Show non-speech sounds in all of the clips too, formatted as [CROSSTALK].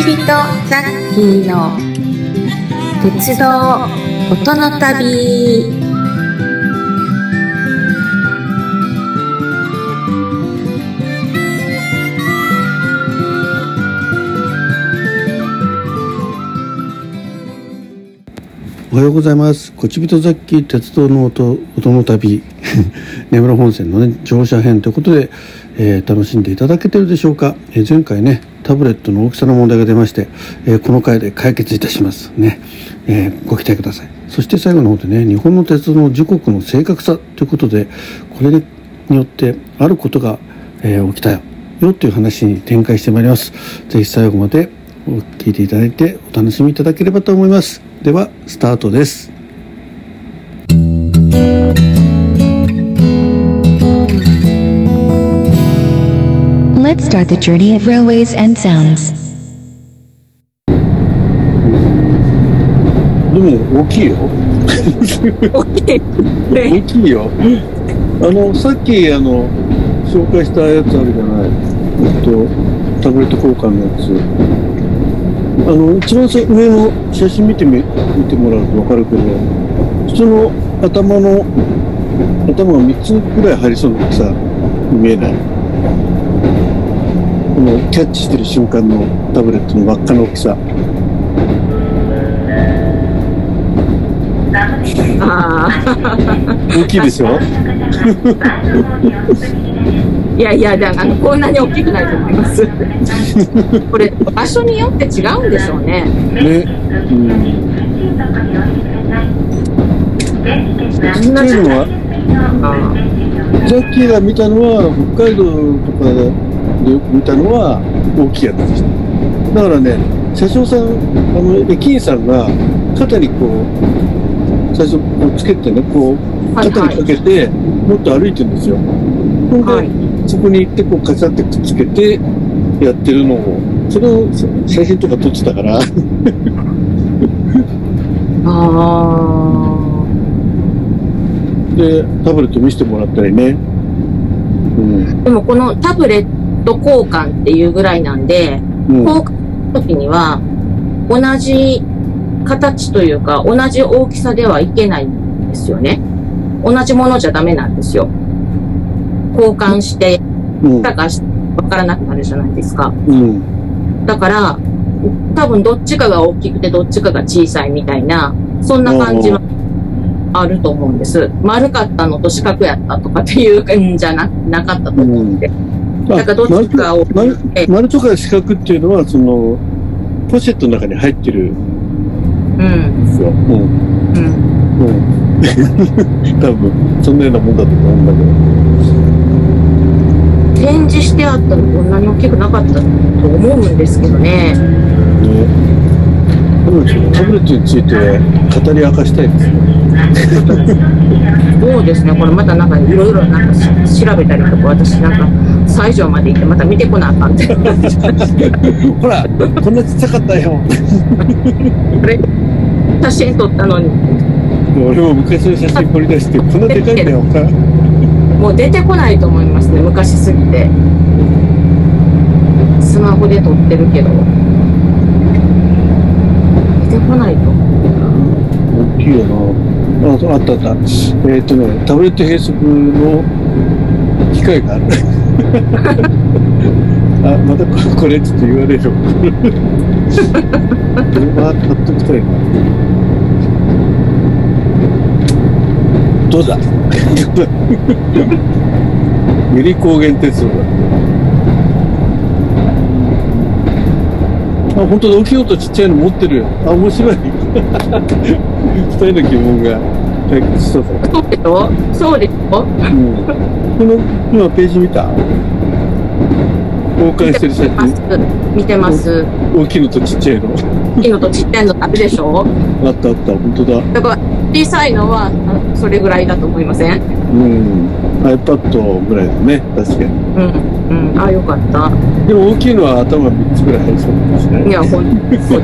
ちびとザッキー。の鉄道音の旅。おはようございます。こちびとザッキー鉄道の音音の旅。[LAUGHS] 根室本線のね乗車編ということで、えー楽しんでいただけてるでしょうか、えー前回ねタブレットの大きさの問題が出まして、えーこの回で解決いたしますね、えご期待ください。そして最後の方でね日本の鉄道の時刻の正確さということでこれによってあることが、え起きたよよという話に展開してまいります。ぜひ最後まで聞いていただいてお楽しみいただければと思います。ではスタートです「start the journey of railways and sounds." でも大きいよ。大きい。大きいよ。あのさっきあの紹介したやつあるじゃない。えっとタブレット交換のやつ。あの一番さ上の写真見てみ見てもらうと分かるけど普通の頭の頭が3つぐらい入りそうな大きさに見えない。このキャッチしてる瞬間のタブレットの輪っかの大きさ。大きいでしょ？いやいや、だあのこんなに大きくないと思います。これ、場所によって違うんでしょうね。ねうん同じっていうのはあジャッキーが見たのは北海道とかで見たのは大きいやつでした。だからね車掌さんあの駅員さんが肩にこう最初こうつけてねこうはい肩にかけて、もっと歩いてるんですよ。ほんで、はい。そこに行ってこうカチャってくっつけてやってるのをそれを写真とか撮ってたから。あでタブレット見せてもらったりね。うん。ー。でもこのタブレット交換っていうぐらいなんで、うん交換の時には、同じ形というか、同じ大きさではいけないんですよね。同じものじゃダメなんですよ。交換して、うんだからわからなくなるじゃないですか。うんだから、多分どっちかが大きくてどっちかが小さいみたいな、そんな感じはあると思うんです。丸かったのと四角やったとかっていうんじゃななかったと思うんで。あだからどっちかを丸とか四角っていうのはそのポシェットの中に入ってるうん。んですよ。うん。うん。うん。[LAUGHS] 多分そんなようなもんだと思うんだけ展示してあったらこんなに大きくなかったと思うんですけ。ど。ね。タブレットについて語り明かしたいですね。[LAUGHS] そうですね。これまたなんかいろいろなんかし調べたりとか、私なんか最上まで行ってまた見てこなあかんって。[LAUGHS] ほら、こんなちっちゃかったよ。[LAUGHS] これ、写真撮ったのに、俺も昔の写真掘り出して、こんなでかいんだよ。もう出てこないと思いますね。昔すぎて。スマホで撮ってるけど。出てこないと。大きいよな。あ、あったあった。えっ、とね、タブレット閉塞の機械がある。[LAUGHS] あ、またここれちょっと言われる。あ、買っときたいな。どうだ？[LAUGHS] ゆり高原鉄道だ。あ、本当だ、大きいのとちっちゃいの持ってるよ。あ、面白い。[LAUGHS] 二人の疑問が解決したぞ。そうでしょ？そうでしょ？うん。この、今ページ見た？交換してる写真。見てます。大きいのとちっちゃいの。大きいのとちっちゃいのあるでしょ？あったあった、本当だ。だから、小さいのはあそれぐらいだと思いません？うん。iPad ぐらいだね、確かに。うん。うん。あ、よかった。でも大きいのは頭3つぐらい入りそうかもしれない。いや、ほんそう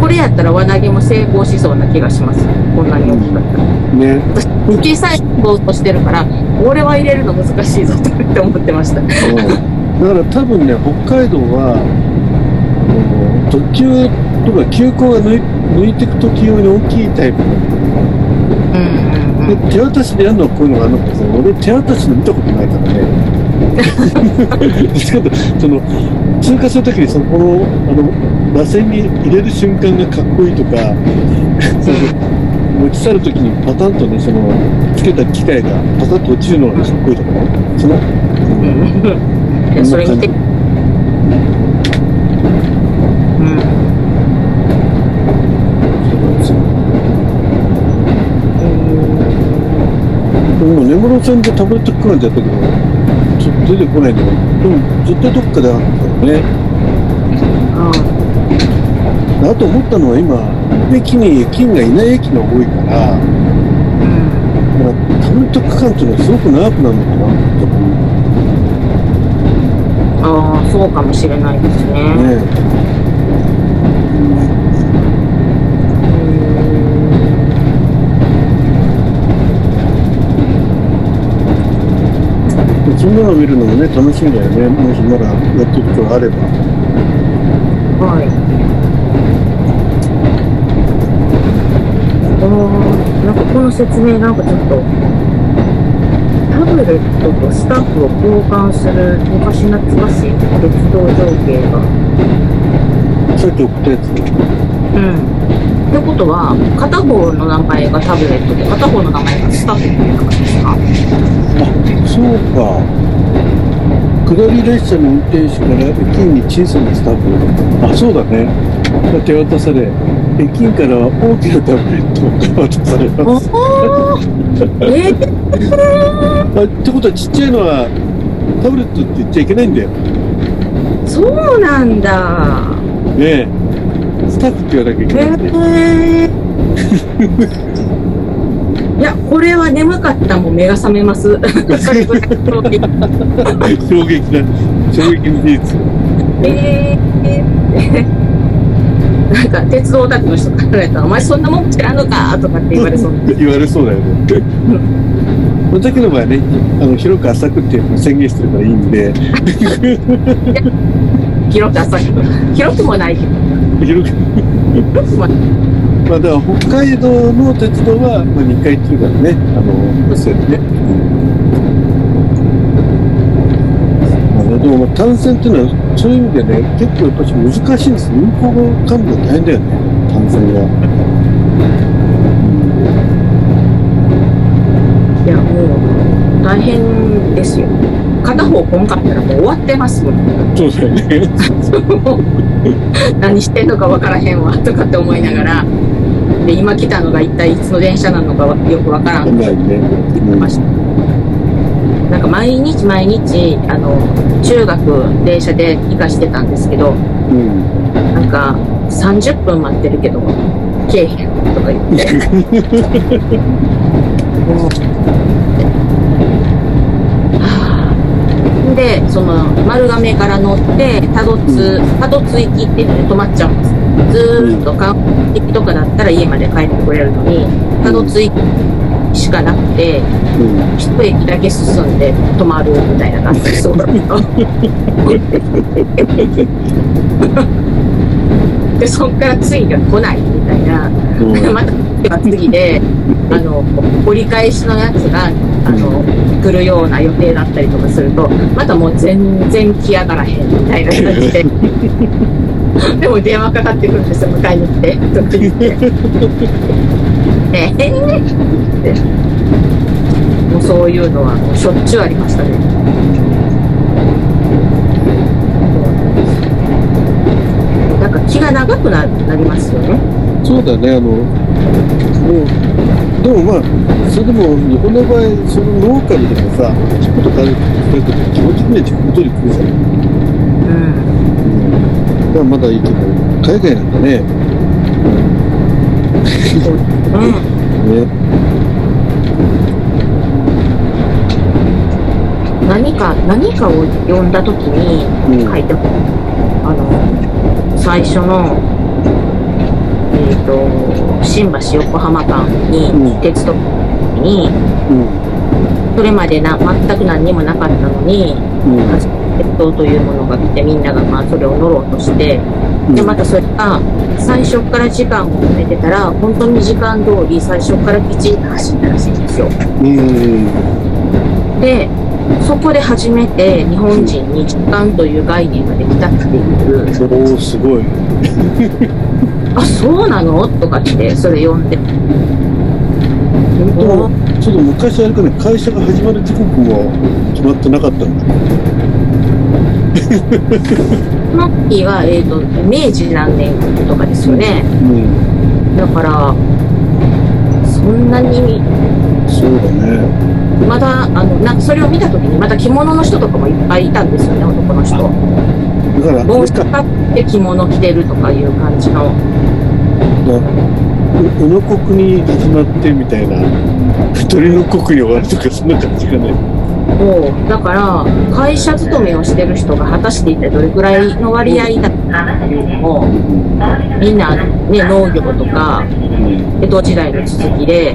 これやったら輪投げも成功しそうな気がします。こんなに大きかったら。ね。小さいボートしてるから、俺は入れるの難しいぞって思ってました。うんだから多分ね北海道は特急とか急行が抜いていく時用に大きいタイプうん。で手渡しでやるのはこういうのがあるのかもしれない俺手渡しの見たことないからね。しかもその通過するときにそのこのあの螺旋に入れる瞬間がかっこいいとかその持ち去るときにパタンとねそのつけた機械がパタンと落ちるのがかっこいいとかね。そのうん。でそれ見て、うん。そうなんですよでも根室線でタブレット区間でやったけどちょっと出てこないんだけどでも絶対どっかであるんだよね。あと思ったのは今駅に駅員がいない駅が多いからうん。だからタブレット区間っていうのはすごく長くなるのかな。と思うああ、そうかもしれないですね。ねそんなの見るのもね楽しみだよねもしまだやってることがあればはい。あーなんかこの説明なんかちょっと、タブレットとスタッフを交換する昔懐かしい鉄道情景が。さっき送ったやつうん。ってことは、片方の名前がタブレットで、片方の名前がスタッフっていう名前ですか？あそうか。下り列車の運転手から駅員に小さなスタッフ。あそうだね。が手渡され駅員からは大きなタブレットが渡されます。えー、[LAUGHS] あってことはちっちゃいのはタブレットって言っちゃいけないんだよ。ねそうなんだ。えスタッフって言わなきゃいけないんで、えーいや、これは眠かったもん目が覚めます。[LAUGHS] 衝撃衝撃な衝撃の事実えー、なんか鉄道オタクの人かられたら、お前そんなもん知らんのかとかって言われそう。言われそうだよねこの時の場合ねあの広く浅くっていうのを宣言してるからいいんで [LAUGHS] 広く浅く。広くもないけど。広く。まあだから北海道の鉄道は、まあ、2回行ってるからね、あの、線ね。まあでもまあ単線っていうのは、そういう意味でね、結構やっぱり難しいんです。運行管理が大変だよね、単線は。いや、もう、大変ですよ。片方こんかったらもう終わってますもん。そうだよね。何してんのか分からへんわとかって思いながら、で、今来たのが一体いつの電車なのかはよく分からんないね。うんました。なんか毎日毎日、あの、中学電車で行かしてたんですけど、うん。なんか30分待ってるけど、けえへんとか言って。[LAUGHS] はあで、その丸亀から乗って、多度津、多度津行きっていうので止まっちゃうんです。ずーっと観光行きとかだったら家まで帰ってくれるのに、多度津行きしかなくて、うん。一駅だけ進んで止まるみたいな感じでそう。[LAUGHS] で、そっから次が来ないみたいな。うん [LAUGHS] また次で、あの、折り返しのやつが、あの、来るような予定だったりとかすると、またもう全然来やがらへんみたいな感じで。[LAUGHS] でも電話かかってくるんですよ、迎えに来て。とか言って。ええって。もうそういうのはもうしょっちゅうありましたね。なんか気が長くななりますよね。そうだね、あの、もう、でもまあ、それでも日本の場合、そのローカルでもさ、ちょっと軽く使うと気持ちには自分通り来るじゃん。うん。だからまだいいけど、海外なんかね、うん。ね、何か、何かを読んだときにうん書いてあの、最初の、えっ、と、新橋横浜間にうん。鉄道に、うん、それまでな全く何にもなかったのに、うん、鉄道というものが来てみんながまあそれを乗ろうとしてでまたそれが最初から時間を決めてたら本当に時間通り最初からきちんと走ったらしいんですよ。うん。でそこで初めて日本人に時間という概念ができたっていう。おおすごい。[LAUGHS] あそうなの？とかってそれ読んで。本当ちょっと昔あれかね会社が始まる時刻は決まってなかったんだその [LAUGHS] 時は、えー、と明治何年とかですよね。うん。だからそんなにそうだね。まだあのなんかそれを見た時にまた着物の人とかもいっぱいいたんですよね男の人。だからあ帽子れかかって着物着てるとかいう感じの。宇野国に始まってみたいな一人の国に終わるとかそんな感じかね。もう。だから会社勤めをしてる人が果たして一体どれくらいの割合だったかっていうのをみんな、ね、農業とかうん江戸時代の続きで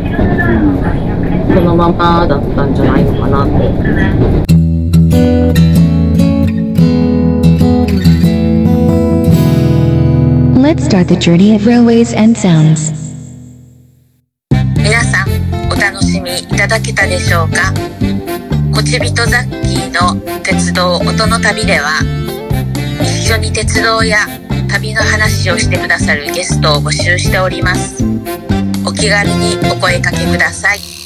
そのままだったんじゃないのかなと。Let's start the journey of railways and sounds. 皆さんお楽しみいただけたでしょうか？こちびとザッキーの鉄道音の旅では一緒に鉄道や旅の話をしてくださるゲストを募集しておりますお気軽にお声かけください